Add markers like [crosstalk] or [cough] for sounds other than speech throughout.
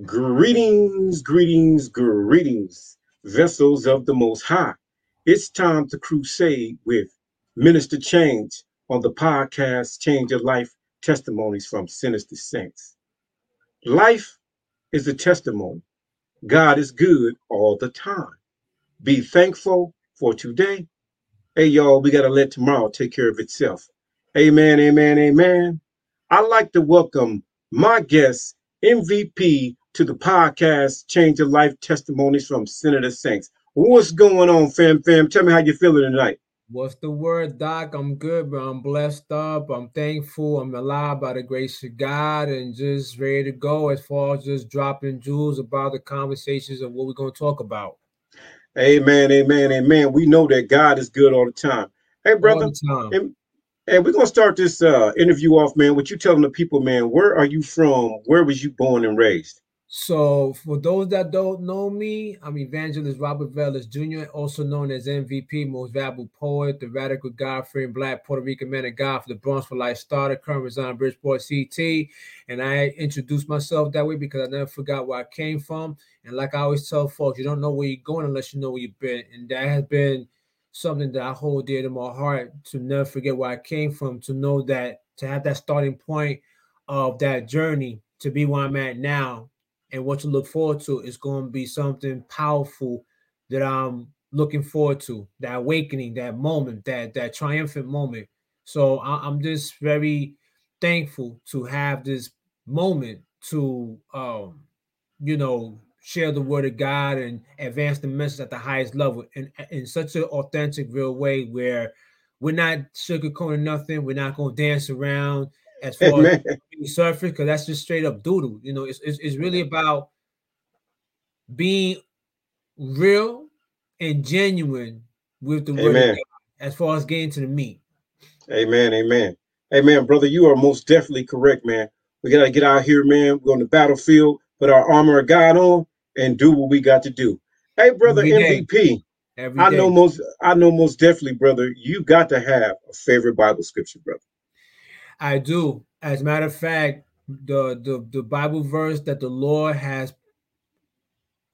Greetings, greetings, greetings, vessels of the Most High. It's time to crusade with Minister Change on the podcast Change Your Life Testimonies from to Saints. Life is a testimony. God is good all the time. Be thankful for today. Hey, y'all, we got to let tomorrow take care of itself. Amen, amen, amen. I'd like to welcome my guest, MVP to the podcast Change Your Life Testimonies from Senator Saints. What's going on, fam fam? Tell me how you feeling tonight. What's the word, Doc? I'm good, bro. I'm blessed up. I'm thankful. I'm alive by the grace of God and just ready to go as far as just dropping jewels about the conversations of what we're going to talk about. Amen, amen, amen. We know that God is good all the time. Hey, brother. Time. And, and we're gonna start this uh, interview off, man. What you telling the people, man? Where are you from? Where was you born and raised? So, for those that don't know me, I'm Evangelist Robert Velez Jr., also known as MVP, Most Valuable Poet, the Radical God-fearing Black Puerto Rican Man of God for the Bronx for Life starter, current resign Bridgeport CT. And I introduced myself that way because I never forgot where I came from. And like I always tell folks, you don't know where you're going unless you know where you've been. And that has been something that I hold dear to my heart to never forget where I came from, to know that to have that starting point of that journey to be where I'm at now and what to look forward to is going to be something powerful that I'm looking forward to. That awakening, that moment, that that triumphant moment. So I, am just very thankful to have this moment to, um, you know, share the word of God and advance the message at the highest level in, in such an authentic, real way where we're not sugarcoating nothing. We're not going to dance around as far Amen. as surface because that's just straight up doodle. You know, it's, it's, it's really about being real and genuine with the word God, as far as getting to the meat. Amen. Amen. Amen, brother. You are most definitely correct, man. We gotta get out here, man. We're on the battlefield, put our armor of God on, and do what we got to do. Hey, brother Every MVP. I know most I know most definitely, brother, you got to have a favorite Bible scripture, brother. I do. As a matter of fact, the, the, the Bible verse that the Lord has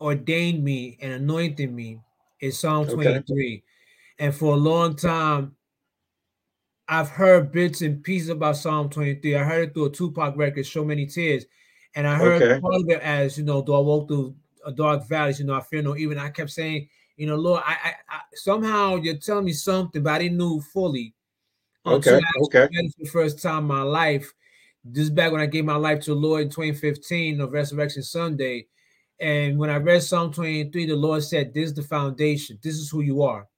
ordained me and anointed me is Psalm 23. Okay. And for a long time, I've heard bits and pieces about Psalm 23. I heard it through a Tupac record, So Many Tears. And I heard okay. part of it as, you know, do I walk through a dark valley? You know, I fear no even. I kept saying, you know, Lord, I, I, I somehow you're telling me something, but I didn't know fully. Okay. Okay. For the first time in my life. This is back when I gave my life to the Lord in 2015 of Resurrection Sunday. And when I read Psalm 23, the Lord said, This is the foundation. This is who you are.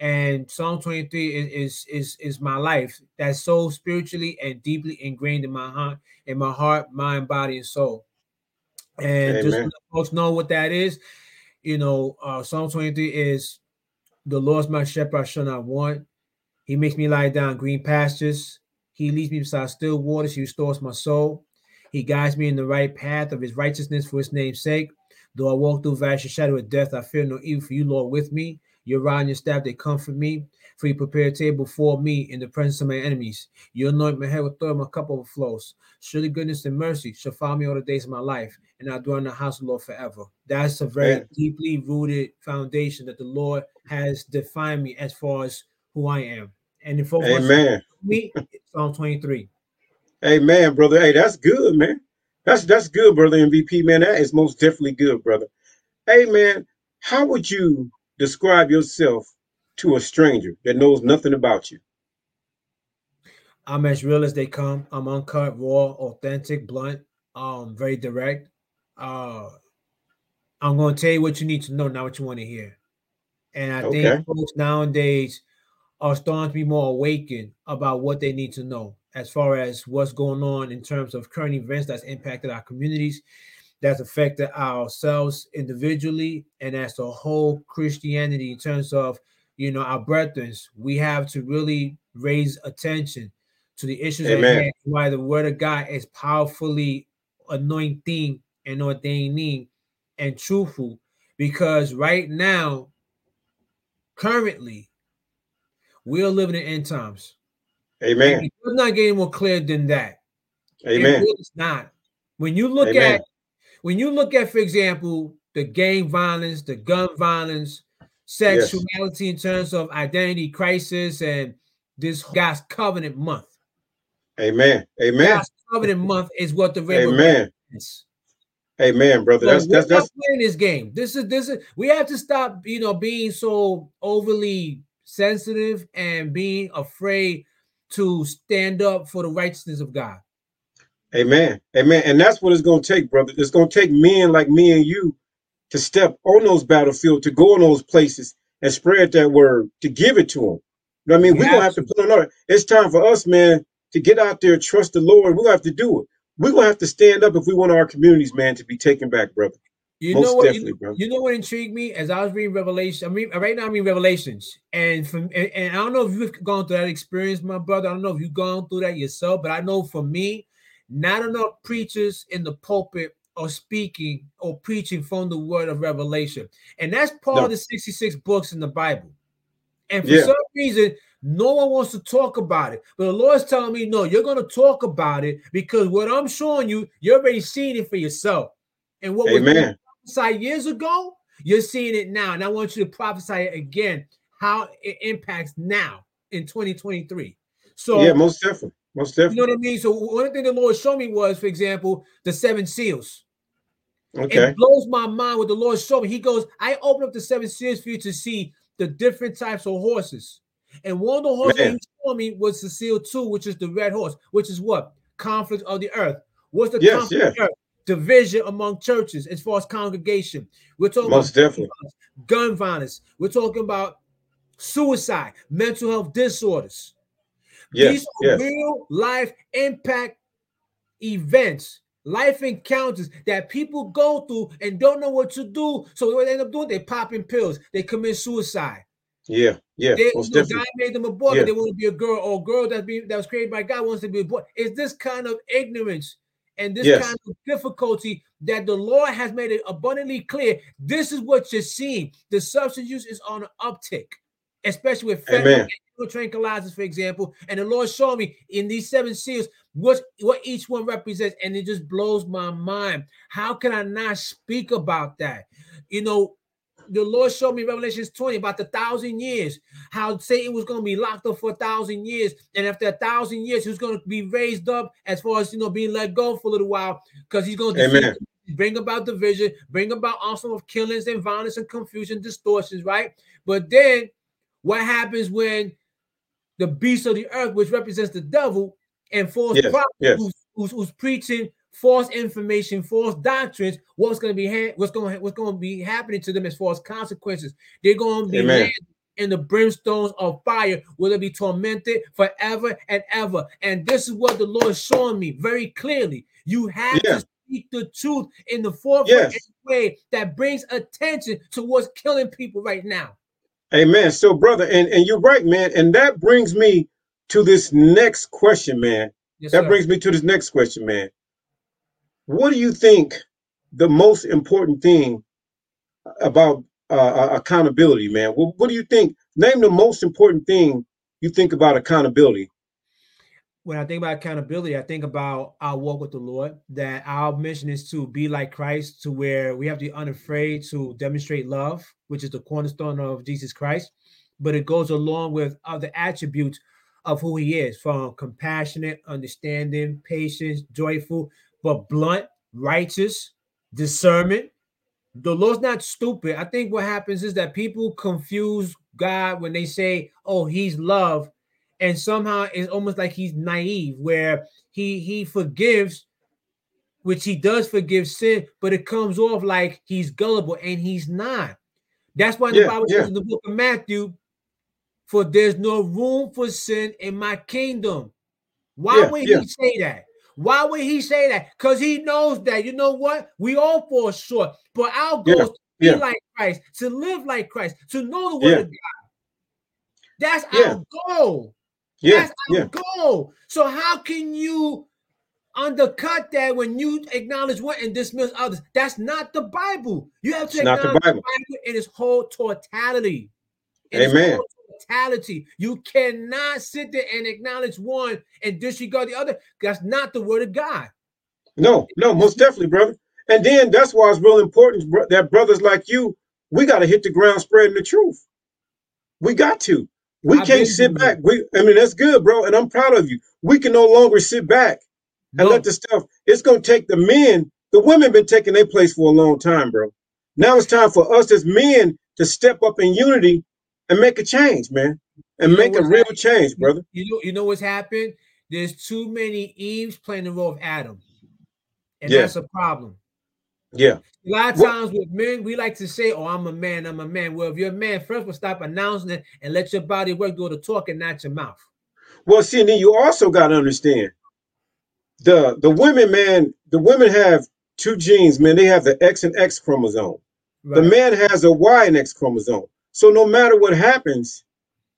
And Psalm 23 is, is, is, is my life. That's so spiritually and deeply ingrained in my heart, in my heart, mind, body, and soul. And Amen. just let folks know what that is. You know, uh, Psalm 23 is the Lord's my shepherd, I shall not want. He makes me lie down green pastures. He leads me beside still waters. He restores my soul. He guides me in the right path of his righteousness for his name's sake. Though I walk through valley shadow of death, I fear no evil for you, Lord, with me. Your rod and your staff, they comfort me. For you prepare a table for me in the presence of my enemies. You anoint my head with oil, my cup overflows. Surely goodness and mercy shall follow me all the days of my life, and I'll dwell in the house of the Lord forever. That's a very Man. deeply rooted foundation that the Lord has defined me as far as who I am. And if folks Amen. me, Psalm 23. Amen, brother. Hey, that's good, man. That's that's good, brother MVP, man. That is most definitely good, brother. Hey man, how would you describe yourself to a stranger that knows nothing about you? I'm as real as they come. I'm uncut, raw, authentic, blunt, um, very direct. Uh I'm gonna tell you what you need to know, not what you want to hear. And I okay. think folks nowadays are starting to be more awakened about what they need to know as far as what's going on in terms of current events that's impacted our communities, that's affected ourselves individually, and as the whole Christianity in terms of you know our brethren. We have to really raise attention to the issues Amen. why the word of God is powerfully anointing and ordaining and truthful because right now currently we're living in end times. Amen. It's not getting more clear than that. Amen. It's not. When you look Amen. at when you look at, for example, the gang violence, the gun violence, sexuality yes. in terms of identity crisis, and this God's covenant month. Amen. Amen. God's covenant month is what the Amen. Is. Amen, brother. So that's that's that's playing this game. This is this is we have to stop, you know, being so overly sensitive and being afraid to stand up for the righteousness of God. Amen. Amen. And that's what it's going to take, brother. It's going to take men like me and you to step on those battlefields, to go in those places and spread that word, to give it to them. You know what I mean? We're going to have to put on our, it's time for us, man, to get out there, trust the Lord. We're going to have to do it. We're going to have to stand up if we want our communities, man, to be taken back, brother. You Most know what? You, you, know what intrigued me as I was reading Revelation. I mean, right now I'm reading Revelations, and from and, and, I don't know if you've gone through that experience, my brother. I don't know if you've gone through that yourself, but I know for me, not enough preachers in the pulpit are speaking or preaching from the word of revelation. And that's part no. of the 66 books in the Bible. And for yeah. some reason, no one wants to talk about it. But the Lord's telling me, no, you're going to talk about it because what I'm showing you, you're already seeing it for yourself. And what Amen. Prophesied years ago, you're seeing it now. And I want you to prophesy it again, how it impacts now in 2023. So yeah, most definitely. Most definitely. You know what I mean? So one thing the Lord showed me was, for example, the seven seals. Okay. It blows my mind what the Lord showed me. He goes, I open up the seven seals for you to see the different types of horses. And one of the horses he showed me was the seal two, which is the red horse, which is what? Conflict of the earth. What's the yes, conflict yes. Division among churches as far as congregation. We're talking most about definitely gun violence. We're talking about suicide, mental health disorders. Yes, These are yes. real life impact events, life encounters that people go through and don't know what to do. So what they end up doing, they popping pills, they commit suicide. Yeah, yeah. They, most you know, God made them a boy, yeah. they want to be a girl, or a girl that's being that was created by God wants to be a boy. It's this kind of ignorance and this yes. kind of difficulty that the Lord has made it abundantly clear. This is what you're seeing. The substance use is on an uptick, especially with fentanyl tranquilizers, for example. And the Lord showed me in these seven seals what, what each one represents, and it just blows my mind. How can I not speak about that? You know, the Lord showed me Revelations 20 about the thousand years, how Satan was going to be locked up for a thousand years. And after a thousand years, he was going to be raised up as far as you know, being let go for a little while because he's going to bring about division, bring about awesome of killings and violence and confusion, distortions, right? But then what happens when the beast of the earth, which represents the devil, and false yes, prophets yes. Who's, who's, who's, preaching false information, false doctrines. What's going to be ha- what's going what's going to be happening to them as far as consequences? They're going to be in the brimstones of fire, will they be tormented forever and ever? And this is what the Lord is showing me very clearly. You have yeah. to speak the truth in the forefront yes. way that brings attention to what's killing people right now. Amen. So, brother, and, and you're right, man. And that brings me to this next question, man. Yes, that sir. brings me to this next question, man. What do you think the most important thing about uh, uh, accountability, man? What, what do you think? Name the most important thing you think about accountability when I think about accountability, I think about our walk with the Lord, that our mission is to be like Christ, to where we have to be unafraid to demonstrate love, which is the cornerstone of Jesus Christ. But it goes along with other attributes of who he is from compassionate, understanding, patience, joyful, but blunt, righteous, discernment. The Lord's not stupid. I think what happens is that people confuse God when they say, oh, he's love and somehow it's almost like he's naive where he he forgives which he does forgive sin but it comes off like he's gullible and he's not that's why the bible yeah. says in the book of matthew for there's no room for sin in my kingdom why yeah, would he say that why would he say that because he knows that you know what we all fall short but our goal is to be like christ to live like christ to know the word of god that's our goal yeah, That's our yeah. goal. So how can you undercut that when you acknowledge one and dismiss others? That's not the Bible. You have to it's acknowledge the Bible. the Bible in its whole totality. Amen. Totality. You cannot sit there and acknowledge one and disregard the other. That's not the word of God. No, no, most definitely, brother. And then that's why it's real important that brothers like you, we got to hit the ground spreading the truth. We got to. We can't sit back. We, I mean, that's good, bro. And I'm proud of you. We can no longer sit back and no. let the stuff. It's gonna take the men. The women been taking their place for a long time, bro. Now it's time for us as men to step up in unity and make a change, man, and you make a real happened? change, brother. You know, you know what's happened. There's too many Eves playing the role of Adam, and yeah. that's a problem. Yeah. A lot of times what? with men, we like to say, "Oh, I'm a man. I'm a man." Well, if you're a man, first, we'll stop announcing it and let your body work do the talking, not your mouth. Well, see, and then you also got to understand the the women, man. The women have two genes, man. They have the X and X chromosome. Right. The man has a Y and X chromosome. So no matter what happens,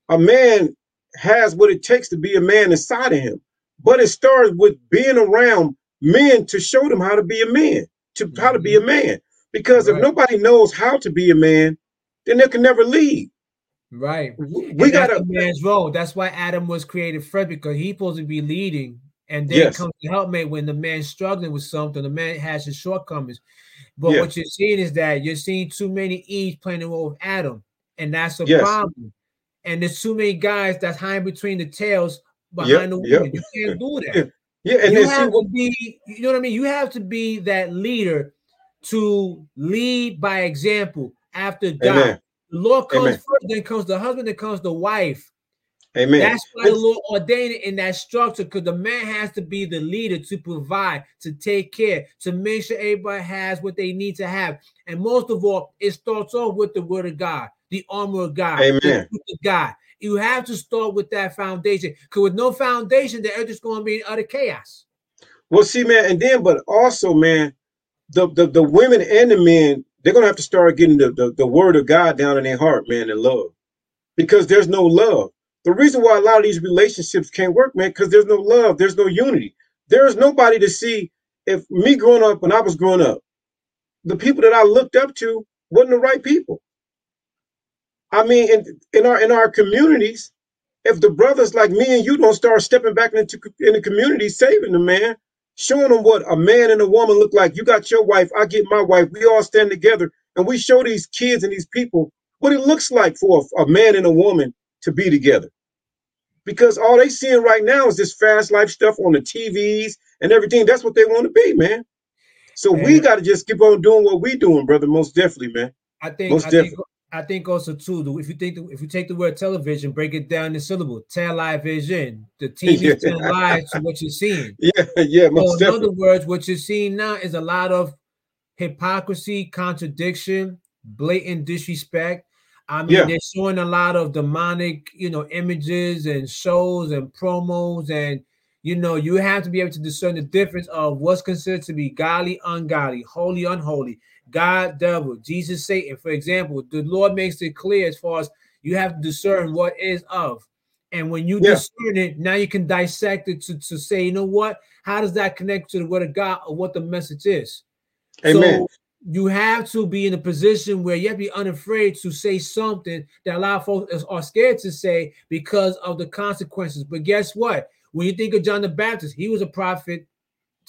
a man has what it takes to be a man inside of him. But it starts with being around men to show them how to be a man to how to be a mm-hmm. man. Because right. if nobody knows how to be a man, then they can never lead. Right. We got a man's role. That's why Adam was created first because he's supposed to be leading, and then yes. comes the helpmate when the man's struggling with something. The man has his shortcomings. But yeah. what you're seeing is that you're seeing too many Eves playing the role of Adam, and that's a yes. problem. And there's too many guys that's hiding between the tails behind yep. the women. Yep. You can't do that. Yeah, and you have to be, you know what I mean? You have to be that leader to lead by example after God. Amen. The Lord comes Amen. first, then comes the husband, then comes the wife. Amen. That's why the Lord ordained it in that structure because the man has to be the leader to provide, to take care, to make sure everybody has what they need to have. And most of all, it starts off with the word of God, the armor of God, Amen. the God. You have to start with that foundation because with no foundation, they're just going to be in utter chaos. Well, see, man, and then, but also, man, the, the, the women and the men, they're going to have to start getting the, the, the word of God down in their heart, man, and love because there's no love. The reason why a lot of these relationships can't work, man, because there's no love, there's no unity. There is nobody to see. If me growing up, when I was growing up, the people that I looked up to wasn't the right people. I mean, in, in our in our communities, if the brothers like me and you don't start stepping back into in the community, saving the man, showing them what a man and a woman look like. You got your wife, I get my wife. We all stand together and we show these kids and these people what it looks like for a, a man and a woman to be together. Because all they seeing right now is this fast life stuff on the TVs and everything. That's what they want to be, man. So we got to just keep on doing what we doing, brother. Most definitely, man. I think most I definitely. I think also too, if you think if you take the word television, break it down in syllable, television, the [laughs] TV yeah. telling lies to what you're seeing. [laughs] Yeah, yeah. So in other words, what you're seeing now is a lot of hypocrisy, contradiction, blatant disrespect. I mean, yeah. they're showing a lot of demonic, you know, images and shows and promos, and you know, you have to be able to discern the difference of what's considered to be godly, ungodly, holy, unholy. God, devil, Jesus, Satan. For example, the Lord makes it clear as far as you have to discern what is of. And when you yeah. discern it, now you can dissect it to, to say, you know what? How does that connect to the word of God or what the message is? Amen. So you have to be in a position where you have to be unafraid to say something that a lot of folks are scared to say because of the consequences. But guess what? When you think of John the Baptist, he was a prophet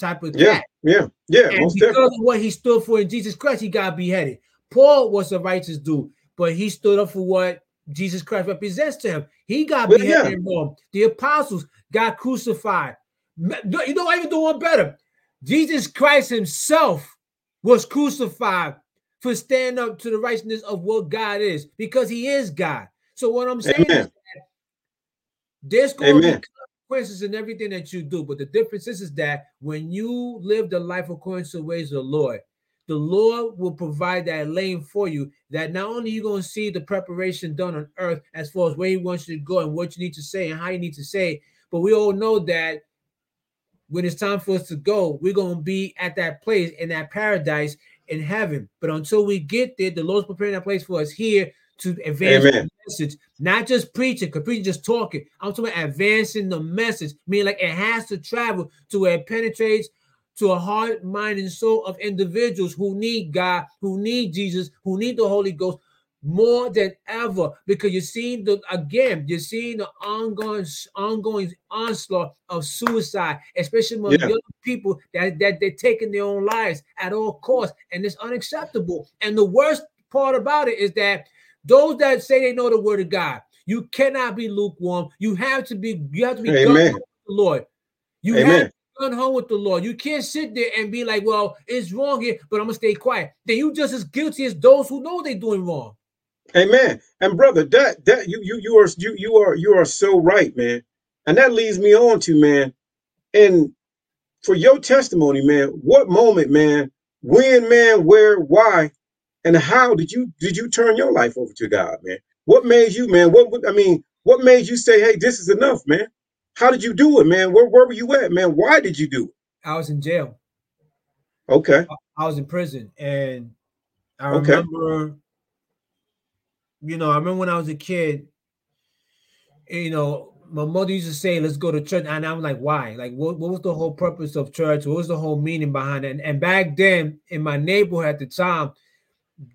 type of yeah, yeah, yeah. And because definitely. of what he stood for in Jesus Christ, he got beheaded. Paul was a righteous dude, but he stood up for what Jesus Christ represents to him. He got beheaded yeah. in Rome. The apostles got crucified. You know, I even do one better. Jesus Christ himself was crucified for standing up to the righteousness of what God is, because he is God. So what I'm saying Amen. is there's going to be consequences in everything that you do. But the difference is, is that when you live the life according to the ways of the Lord, the Lord will provide that lane for you that not only you're going to see the preparation done on earth as far as where he wants you to go and what you need to say and how you need to say, but we all know that when it's time for us to go, we're going to be at that place in that paradise in heaven. But until we get there, the Lord's preparing that place for us here to advance Amen. the message, not just preaching, because preaching just talking. I'm talking about advancing the message, meaning like it has to travel to where it penetrates to a heart, mind, and soul of individuals who need God, who need Jesus, who need the Holy Ghost, more than ever because you're seeing the again, you're seeing the ongoing ongoing onslaught of suicide, especially among Yeah. young people that, that they're taking their own lives at all costs, and it's unacceptable. And the worst part about it is that those that say they know the word of God, you cannot be lukewarm. You have to be, you have to be Amen. with the Lord. You have Amen. to be gun home with the Lord. You can't sit there and be like, well, it's wrong here, but I'm gonna stay quiet. Then you just as guilty as those who know they're doing wrong. Amen. And brother, that that you you you are you you are you are so right, man. And that leads me on to man. And for your testimony, man, what moment, man, when, man, where, why, and how did you did you turn your life over to God, man? What made you, man? What would I mean? What made you say, "Hey, this is enough, man"? How did you do it, man? Where where were you at, man? Why did you do it? I was in jail. Okay, I was in prison, and I Okay. remember, you know, I remember when I was a kid. You know, my mother used to say, "Let's go to church," and I'm like, "Why? Like, what, what was the whole purpose of church? What was the whole meaning behind it?" And, and back then, in my neighborhood at the time,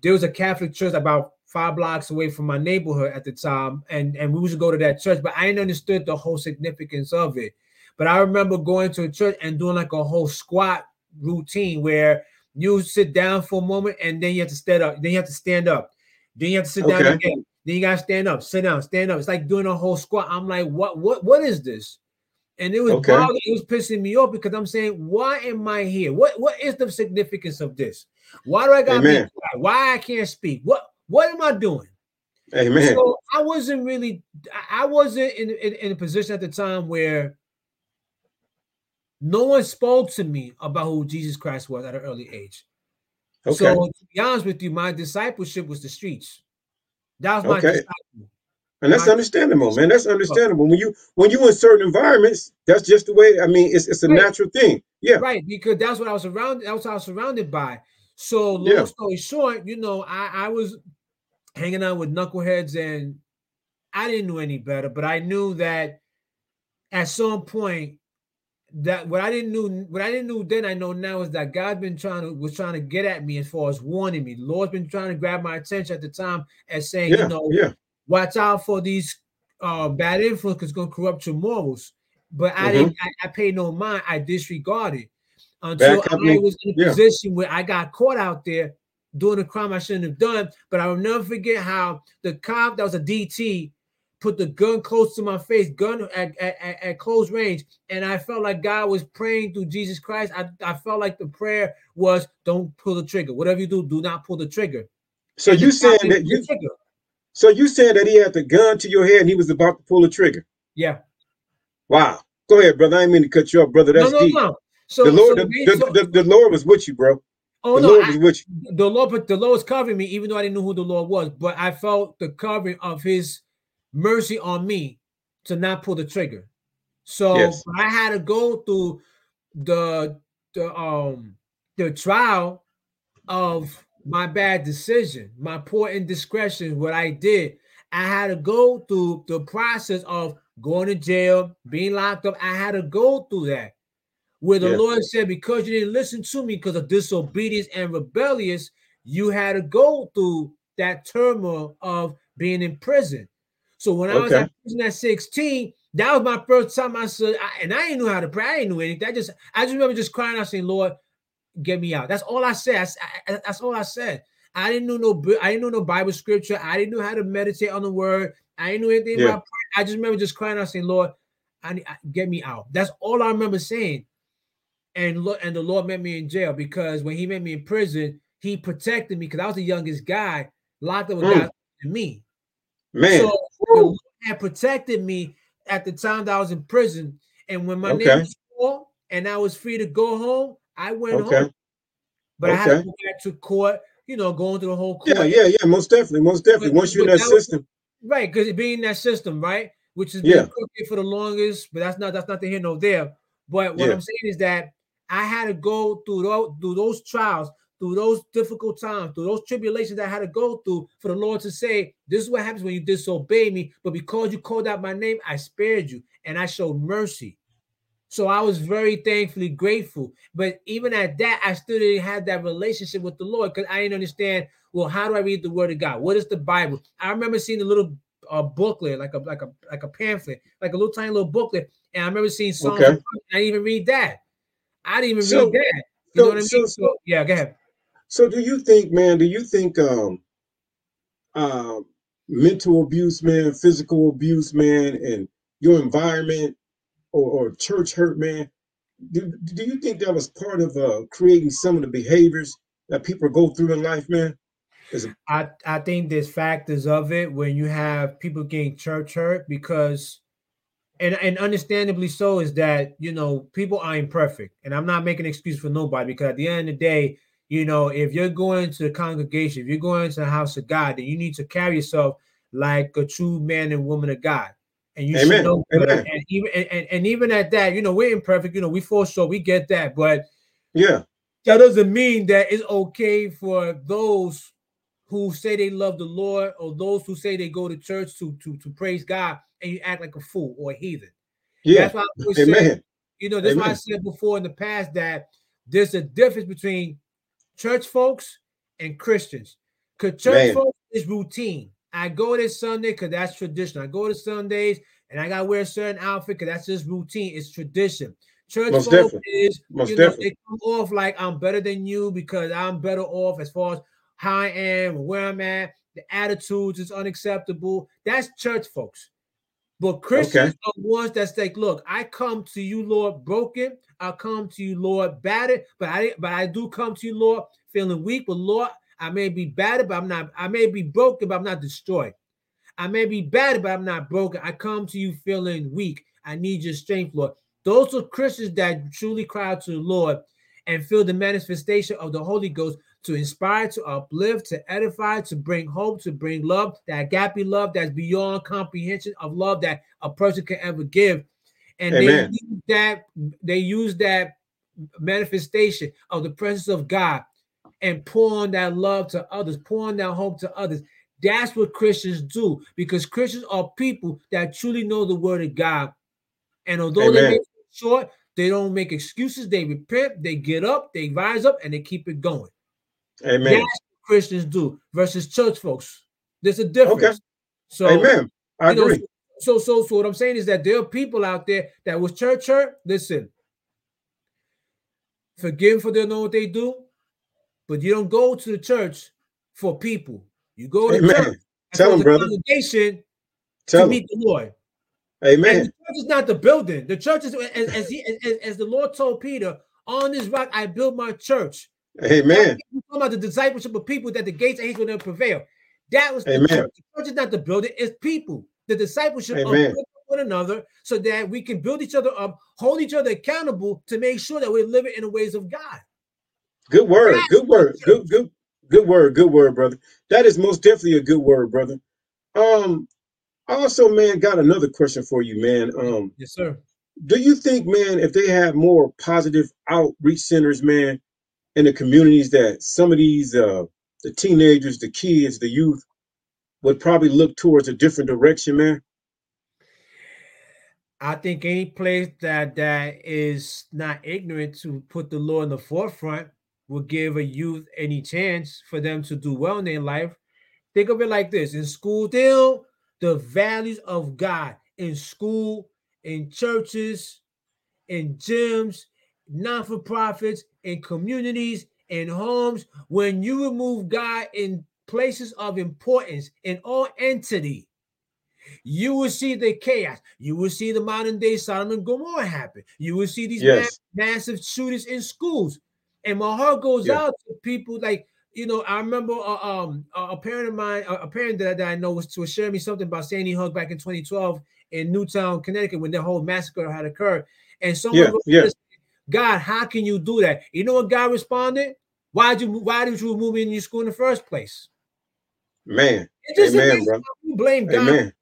there was a Catholic church about five blocks away from my neighborhood at the time, and and we used to go to that church, but I didn't understood the whole significance of it. But I remember going to a church and doing like a whole squat routine where you sit down for a moment and then you have to stand up, then you have to stand up, then you have to sit down again, then you gotta stand up, sit down, stand up. It's like doing a whole squat. I'm like, what, what, what is this? And it was Okay. bothering, it was pissing me off because I'm saying, why am I here? What what is the significance of this? Why do I quiet? Why I can't speak? What what am I doing? Amen. So I wasn't really, I wasn't in, in, in a position at the time where no one spoke to me about who Jesus Christ was at an early age. Okay, So to be honest with you, my discipleship was the streets. That was my Okay. disciple. and that's my- understandable, man. That's understandable. When you when you in certain environments, that's just the way. I mean, it's it's a Right. natural thing. Yeah. Right, because that's what I was around. That's what I was surrounded by. So long Yeah. story short, you know, I, I was hanging out with knuckleheads and I didn't know any better, but I knew that at some point that what I didn't know, what I didn't know then, I know now is that God's been trying to was trying to get at me as far as warning me. The Lord's been trying to grab my attention at the time as saying, Yeah. you know, Yeah. watch out for these uh, bad influence because it's to corrupt your morals. But I Mhm. didn't, I, I paid no mind. I disregarded until I was in a Yeah. position where I got caught out there doing a crime I shouldn't have done. But I will never forget how the cop that was a DT put the gun close to my face, gun at, at, at, close range, and I felt like God was praying through Jesus Christ. I, I felt like the prayer was, "Don't pull the trigger. Whatever you do, do not pull the trigger." So And you saying that you so you saying that he had the gun to your head and he was about to pull the trigger. Yeah. Wow. Go ahead, brother. I didn't mean to cut you off, brother. That's no, no, deep. no. So, the Lord, so the, the, so- the, the Lord was with you, bro. oh the no, Lord I- was with you. the Lord, but the Lord was covering me, even though I didn't know who the Lord was. But I felt the covering of His mercy on me to not pull the trigger. So Yes. I had to go through the the um the trial of my bad decision, my poor indiscretion, what I did. I had to go through the process of going to jail, being locked up. I had to go through that. Where the Yeah. Lord said, because you didn't listen to me because of disobedience and rebellious, you had to go through that turmoil of being in prison. So when I was at prison at 16, that was my first time I said, I, and I didn't know how to pray. I didn't know anything. I just, I just remember just crying out saying, Lord, get me out. That's all I said. I I- that's all I said. I didn't know no, I didn't know no Bible scripture. I didn't know how to meditate on the word. I didn't know anything Yeah. about prayer. I just remember just crying out saying, Lord, I need, I- get me out. That's all I remember saying. And look, and the Lord met me in jail because when He met me in prison, He protected me because I was the youngest guy locked up with Mm. guys than me. Man. So the Lord had protected me at the time that I was in prison. And when my Okay. name was called and I was free to go home, I went Okay. home. But I had to go back to court, you know, going through the whole court. Yeah, yeah, yeah. Most definitely. Most definitely. But- Once you're in that that was- system. Right, because being in that system, right, which has been Yeah. crooked for the longest, but that's not that's not the here nor there. But what Yeah. I'm saying is that I had to go through those through those trials, through those difficult times, through those tribulations I had to go through for the Lord to say, "This is what happens when you disobey me." But because you called out my name, I spared you and I showed mercy. So I was very thankfully grateful. But even at that, I still didn't have that relationship with the Lord because I didn't understand. Well, how do I read the Word of God? What is the Bible? I remember seeing a little uh, booklet, like a like a like a pamphlet, like a little tiny little booklet, and I remember seeing Psalms. Okay. I didn't even read that. I didn't even So- read that. You so- know what I mean? So, yeah, go ahead. So do you think, man, do you think um um mental abuse, man, physical abuse, man, and your environment or, or church hurt, man, do, do you think that was part of uh creating some of the behaviors that people go through in life, man? It, I, I think there's factors of it when you have people getting church hurt because and and understandably so is that you know people are imperfect and i'm not making an excuse for nobody because at the end of the day you know if you're going to the congregation if you're going to the house of god then you need to carry yourself like a true man and woman of god. And you should know. Amen. and even and, and, and even at that you know we're imperfect you know we fall short we get that. But yeah, that doesn't mean that it's okay for those who say they love the Lord or those who say they go to church to to, to praise God and you act like a fool or a heathen. yeah, That's why I always say, amen. you know, that's why I said before in the past that there's a difference between church folks and Christians. Because church Man. folks is routine. I go this Sunday because that's tradition. I go to Sundays and I gotta wear a certain outfit because that's just routine. It's tradition. Church Most folks definitely. is Most you know, definitely. they come off like I'm better than you because I'm better off as far as how I am, where I'm at. The attitudes is unacceptable. That's church folks. But Christians are ones that's like, look, I come to you, Lord, broken. I come to you, Lord, battered, but I but I do come to you, Lord, feeling weak. But Lord, I may be battered, but I'm not. I may be broken, but I'm not destroyed. I may be battered, but I'm not broken. I come to you feeling weak. I need your strength, Lord. Those are Christians that truly cry out to the Lord and feel the manifestation of the Holy Ghost to inspire, to uplift, to edify, to bring hope, to bring love, that agape love that's beyond comprehension of love that a person can ever give. And Amen. they use that, they use that manifestation of the presence of God and pour on that love to others, pour on that hope to others. That's what Christians do because Christians are people that truly know the word of God. And although they make it short, they don't make excuses. They repent, they get up, they rise up, and they keep it going. Amen. That's Christians do versus church folks. There's a difference. So, Amen. I you know, agree. so, so, so what I'm saying is that there are people out there that was church hurt. Listen, forgive for they know what they do, but you don't go to the church for people. You go to Amen. church Tell for 'em, the brother. congregation Tell to meet the Lord. And Amen. the church is not the building. The church is as, as, he, as, as the Lord told Peter, on this rock I build my church. Amen. You talking about the discipleship of people that the gates of hate will never prevail. That was the Amen. church. The church is not the building, it's people. The discipleship of one another so that we can build each other up, hold each other accountable to make sure that we're living in the ways of God. Good word. That's Good word. Good good good word. Good word, brother. That is most definitely a good word, brother. Um I also, man, got another question for you, man. Um, Yes, sir. do you think, man, if they had more positive outreach centers, man, in the communities that some of these uh the teenagers, the kids, the youth would probably look towards a different direction, man? I think any place that that is not ignorant to put the law in the forefront will give a youth any chance for them to do well in their life. Think of it like this: in school, still the values of God in school, in churches, in gyms, non-for-profits, in communities, in homes. When you remove God in places of importance in all entity, you will see the chaos. You will see the modern day Sodom and Gomorrah happen. You will see these Yes. massive shootings in schools. And my heart goes Yeah. out to people like, you know, I remember uh, um, a parent of mine, a parent that, that I know was, was sharing me something about Sandy Hook back in 2012 in Newtown, Connecticut, when the whole massacre had occurred. And someone Yeah, yeah. God, how can you do that? You know what God responded? Why did you why did you remove me in your school in the first place? Man. It just Amen, bro. you blame God. Amen.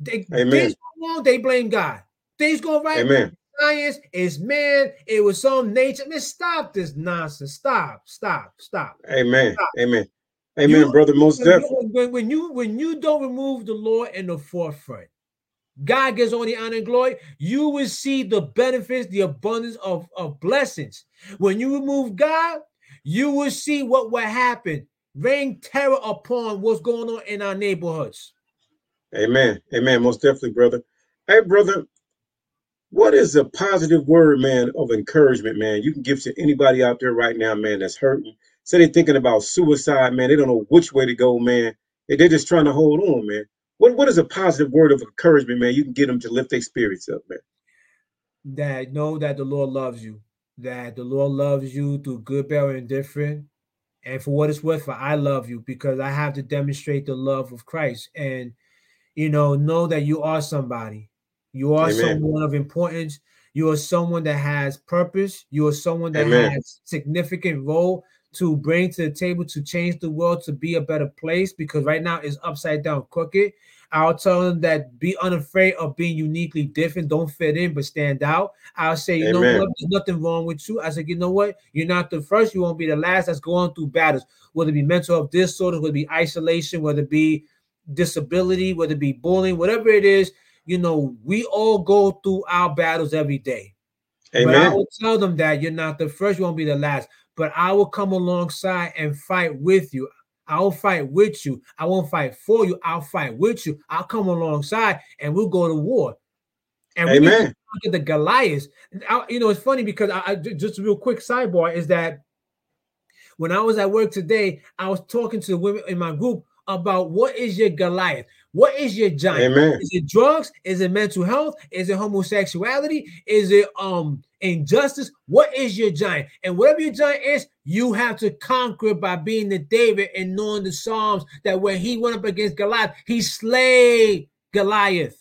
They, Amen. Things go wrong, they blame God. Things go right, Amen. science is man. It was some nature. Man, stop this nonsense. Stop, stop, stop. Amen. Stop. Amen. Amen, You- brother. Most When, definitely. when, when you when you don't remove the law in the forefront, God gets all the honor and glory. You will see the benefits, the abundance of, of blessings. When you remove God, you will see what will happen. Rain terror upon what's going on in our neighborhoods. Amen. Amen. Most definitely, brother. Hey, brother, what is a positive word, man, of encouragement, man, you can give to anybody out there right now, man, that's hurting? Say they're thinking about suicide, man. They don't know which way to go, man. They're just trying to hold on, man. What what is a positive word of encouragement, man? You can get them to lift their spirits up, man. That know that the Lord loves you, that the Lord loves you through good, bad, and indifferent. And for what it's worth, for I love you because I have to demonstrate the love of Christ. And you know, know that you are somebody. You are Amen. someone of importance. You are someone that has purpose. You are someone that Amen. has significant role to bring to the table to change the world to be a better place because right now it's upside down crooked. I'll tell them that be unafraid of being uniquely different. Don't fit in, but stand out. I'll say, you Amen. know what? There's nothing wrong with you. I said, you know what? You're not the first. You won't be the last that's going through battles, whether it be mental health disorders, whether it be isolation, whether it be disability, whether it be bullying, whatever it is. You know, we all go through our battles every day. Amen. But I will tell them that you're not the first. You won't be the last but I will come alongside and fight with you. I'll fight with you. I won't fight for you. I'll fight with you. I'll come alongside and we'll go to war. And we Amen. look at the Goliaths. I, you know, it's funny because I, I just a real quick sidebar is that when I was at work today, I was talking to the women in my group about what is your Goliath? What is your giant? Amen. Is it drugs? Is it mental health? Is it homosexuality? Is it um injustice? What is your giant? And whatever your giant is, you have to conquer it by being the David and knowing the Psalms that when he went up against Goliath, he slayed Goliath.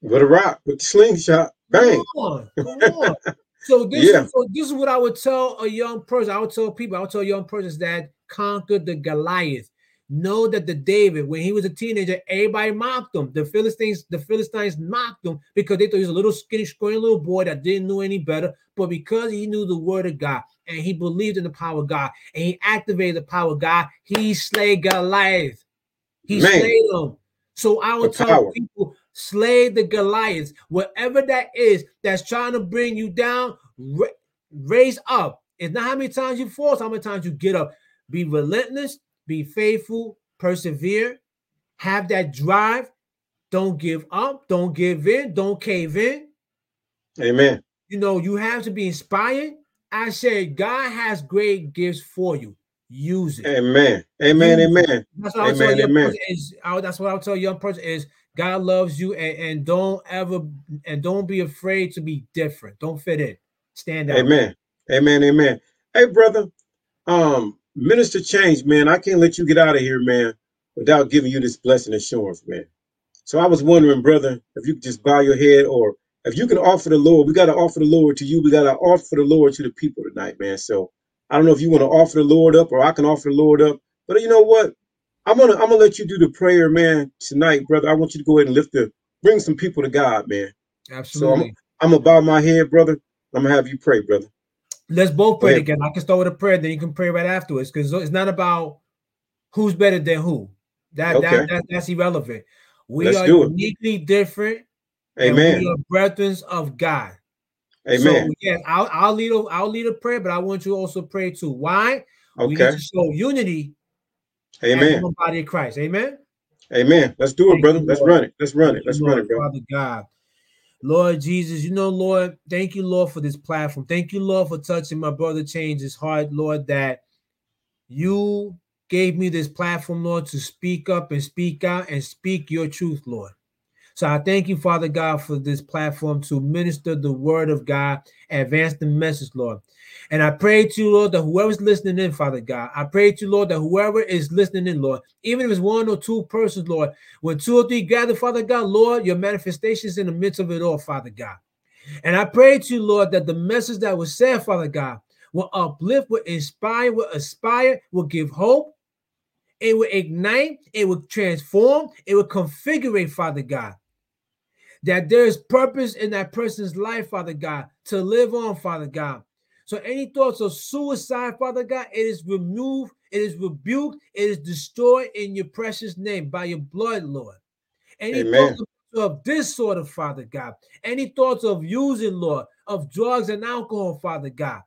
With a rock, with the slingshot. Bang. Come on, come on. [laughs] so this, yeah. is, so this is what I would tell a young person. I would tell people, I would tell young persons that conquer the Goliath. Know that the David, when he was a teenager, everybody mocked him. The Philistines, the Philistines mocked him because they thought he was a little skinny, scrawny little boy that didn't know any better. But because he knew the word of God and he believed in the power of God and he activated the power of God, he slayed Goliath. He Man. slayed them. So I will tell power. people, slay the Goliaths, whatever that is that's trying to bring you down, raise up. It's not how many times you fall, it's how many times you get up. Be relentless, be faithful, persevere, have that drive. Don't give up, don't give in, don't cave in. Amen. You know, you have to be inspired. I said, God has great gifts for you. Use it. Amen. Amen. Use amen. It. That's what amen. I'll amen. Is, that's what I'll tell young person is God loves you and, and don't ever and don't be afraid to be different. Don't fit in. Stand out. Amen. Amen. Amen. Hey, brother. Um, Minister Change, man, I can't let you get out of here, man, without giving you this blessing assurance, man. So I was wondering, brother, if you could just bow your head or if you can offer the Lord, we got to offer the Lord to you. We got to offer the Lord to the people tonight, man. So I don't know if you want to offer the Lord up or I can offer the Lord up. But you know what? I'm gonna I'm gonna let you do the prayer, man, tonight, brother. I want you to go ahead and lift the bring some people to God, man. Absolutely. So I'm, I'm gonna bow my head, brother. I'm gonna have you pray, brother. Let's both pray again. I can start with a prayer, then you can pray right afterwards because it's not about who's better than who. That, okay. that, that that's irrelevant. We Let's are uniquely different. Amen. we are brethren of God. Amen. So yes, I'll, I'll lead a I'll lead a prayer, but I want you to also pray too. Why? Okay. We need to show unity. Amen. body of Christ. Amen. Amen. Let's do it, Thank brother. Let's run it. Let's run it. Let's run it, brother. Father God. Lord Jesus, you know, Lord, thank you, Lord, for this platform. Thank you, Lord, for touching my brother change his heart, Lord, that you gave me this platform, Lord, to speak up and speak out and speak your truth, Lord. So I thank you, Father God, for this platform to minister the word of God, advance the message, Lord. And I pray to you, Lord, that whoever's listening in, Father God, I pray to you, Lord, that whoever is listening in, Lord, even if it's one or two persons, Lord, when two or three gather, Father God, Lord, your manifestations in the midst of it all, Father God. And I pray to you, Lord, that the message that was said, Father God, will uplift, will inspire, will aspire, will give hope. It will ignite, it will transform, it will configure, Father God. That there is purpose in that person's life, Father God, to live on, Father God. So any thoughts of suicide, Father God, it is removed, it is rebuked, it is destroyed in your precious name by your blood, Lord. Any Amen. thoughts of this sort, of disorder, Father God. Any thoughts of using, Lord, of drugs and alcohol, Father God.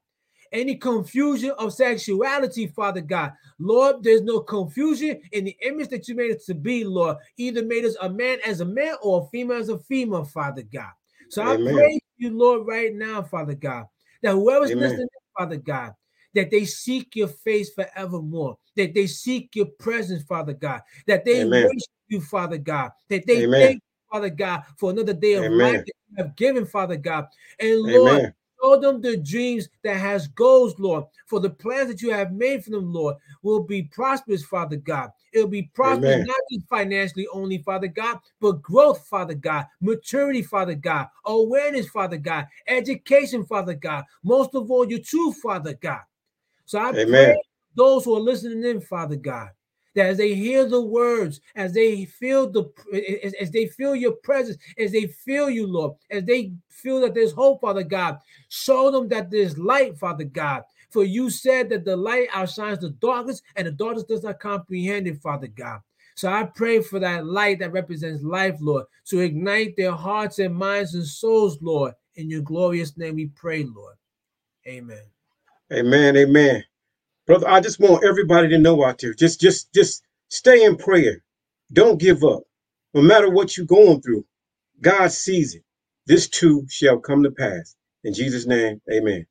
Any confusion of sexuality, Father God. Lord, there's no confusion in the image that you made us to be, Lord. Either made us a man as a man or a female as a female, Father God. So Amen. I pray you, Lord, right now, Father God, that whoever's Amen. listening, Father God, that they seek your face forevermore, that they seek your presence, Father God, that they Amen. worship you, Father God, that they Amen. thank you, Father God, for another day of Amen. life that you have given, Father God. And Lord, show them the dreams that has goals, Lord, for the plans that you have made for them, Lord, will be prosperous, Father God. It'll be prosperous, Amen. not just financially only, Father God, but growth, Father God, maturity, Father God, awareness, Father God, education, Father God, most of all, your truth, Father God. So I Amen. pray those who are listening in, Father God, that as they hear the words, as they feel the as, as, they feel your presence, as they feel you, Lord, as they feel that there's hope, Father God, show them that there's light, Father God. For you said that the light outshines the darkness, and the darkness does not comprehend it, Father God. So I pray for that light that represents life, Lord, to ignite their hearts and minds and souls, Lord. In your glorious name we pray, Lord. Amen. Amen. Amen. Brother, I just want everybody to know out there. Just just just stay in prayer. Don't give up. No matter what you're going through, God sees it. This too shall come to pass. In Jesus' name, amen.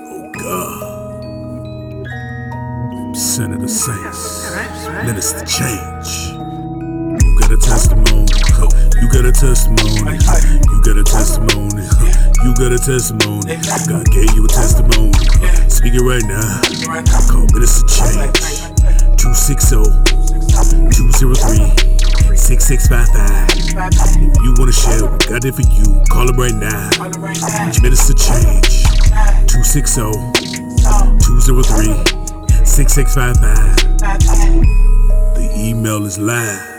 Oh God. The saints. Minister change. Got testimony. You got a testimony. You got a testimony. You got a testimony. God gave you a testimony. Speak it right now. Call Minister Change. 260 203 6655. If you want to share what God did for you, call him right now. Minister Change. 260 203 6655. The email is live.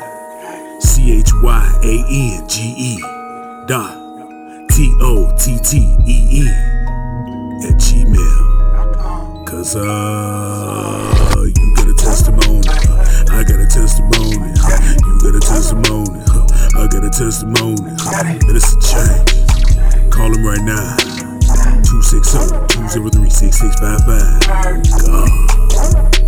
C H Y A N G E dot T O T T E E at Gmail. Cause uh, you got a testimony. I got a testimony. You got a testimony. I got a testimony. And it's a change. Call him right now. 260 203 6655.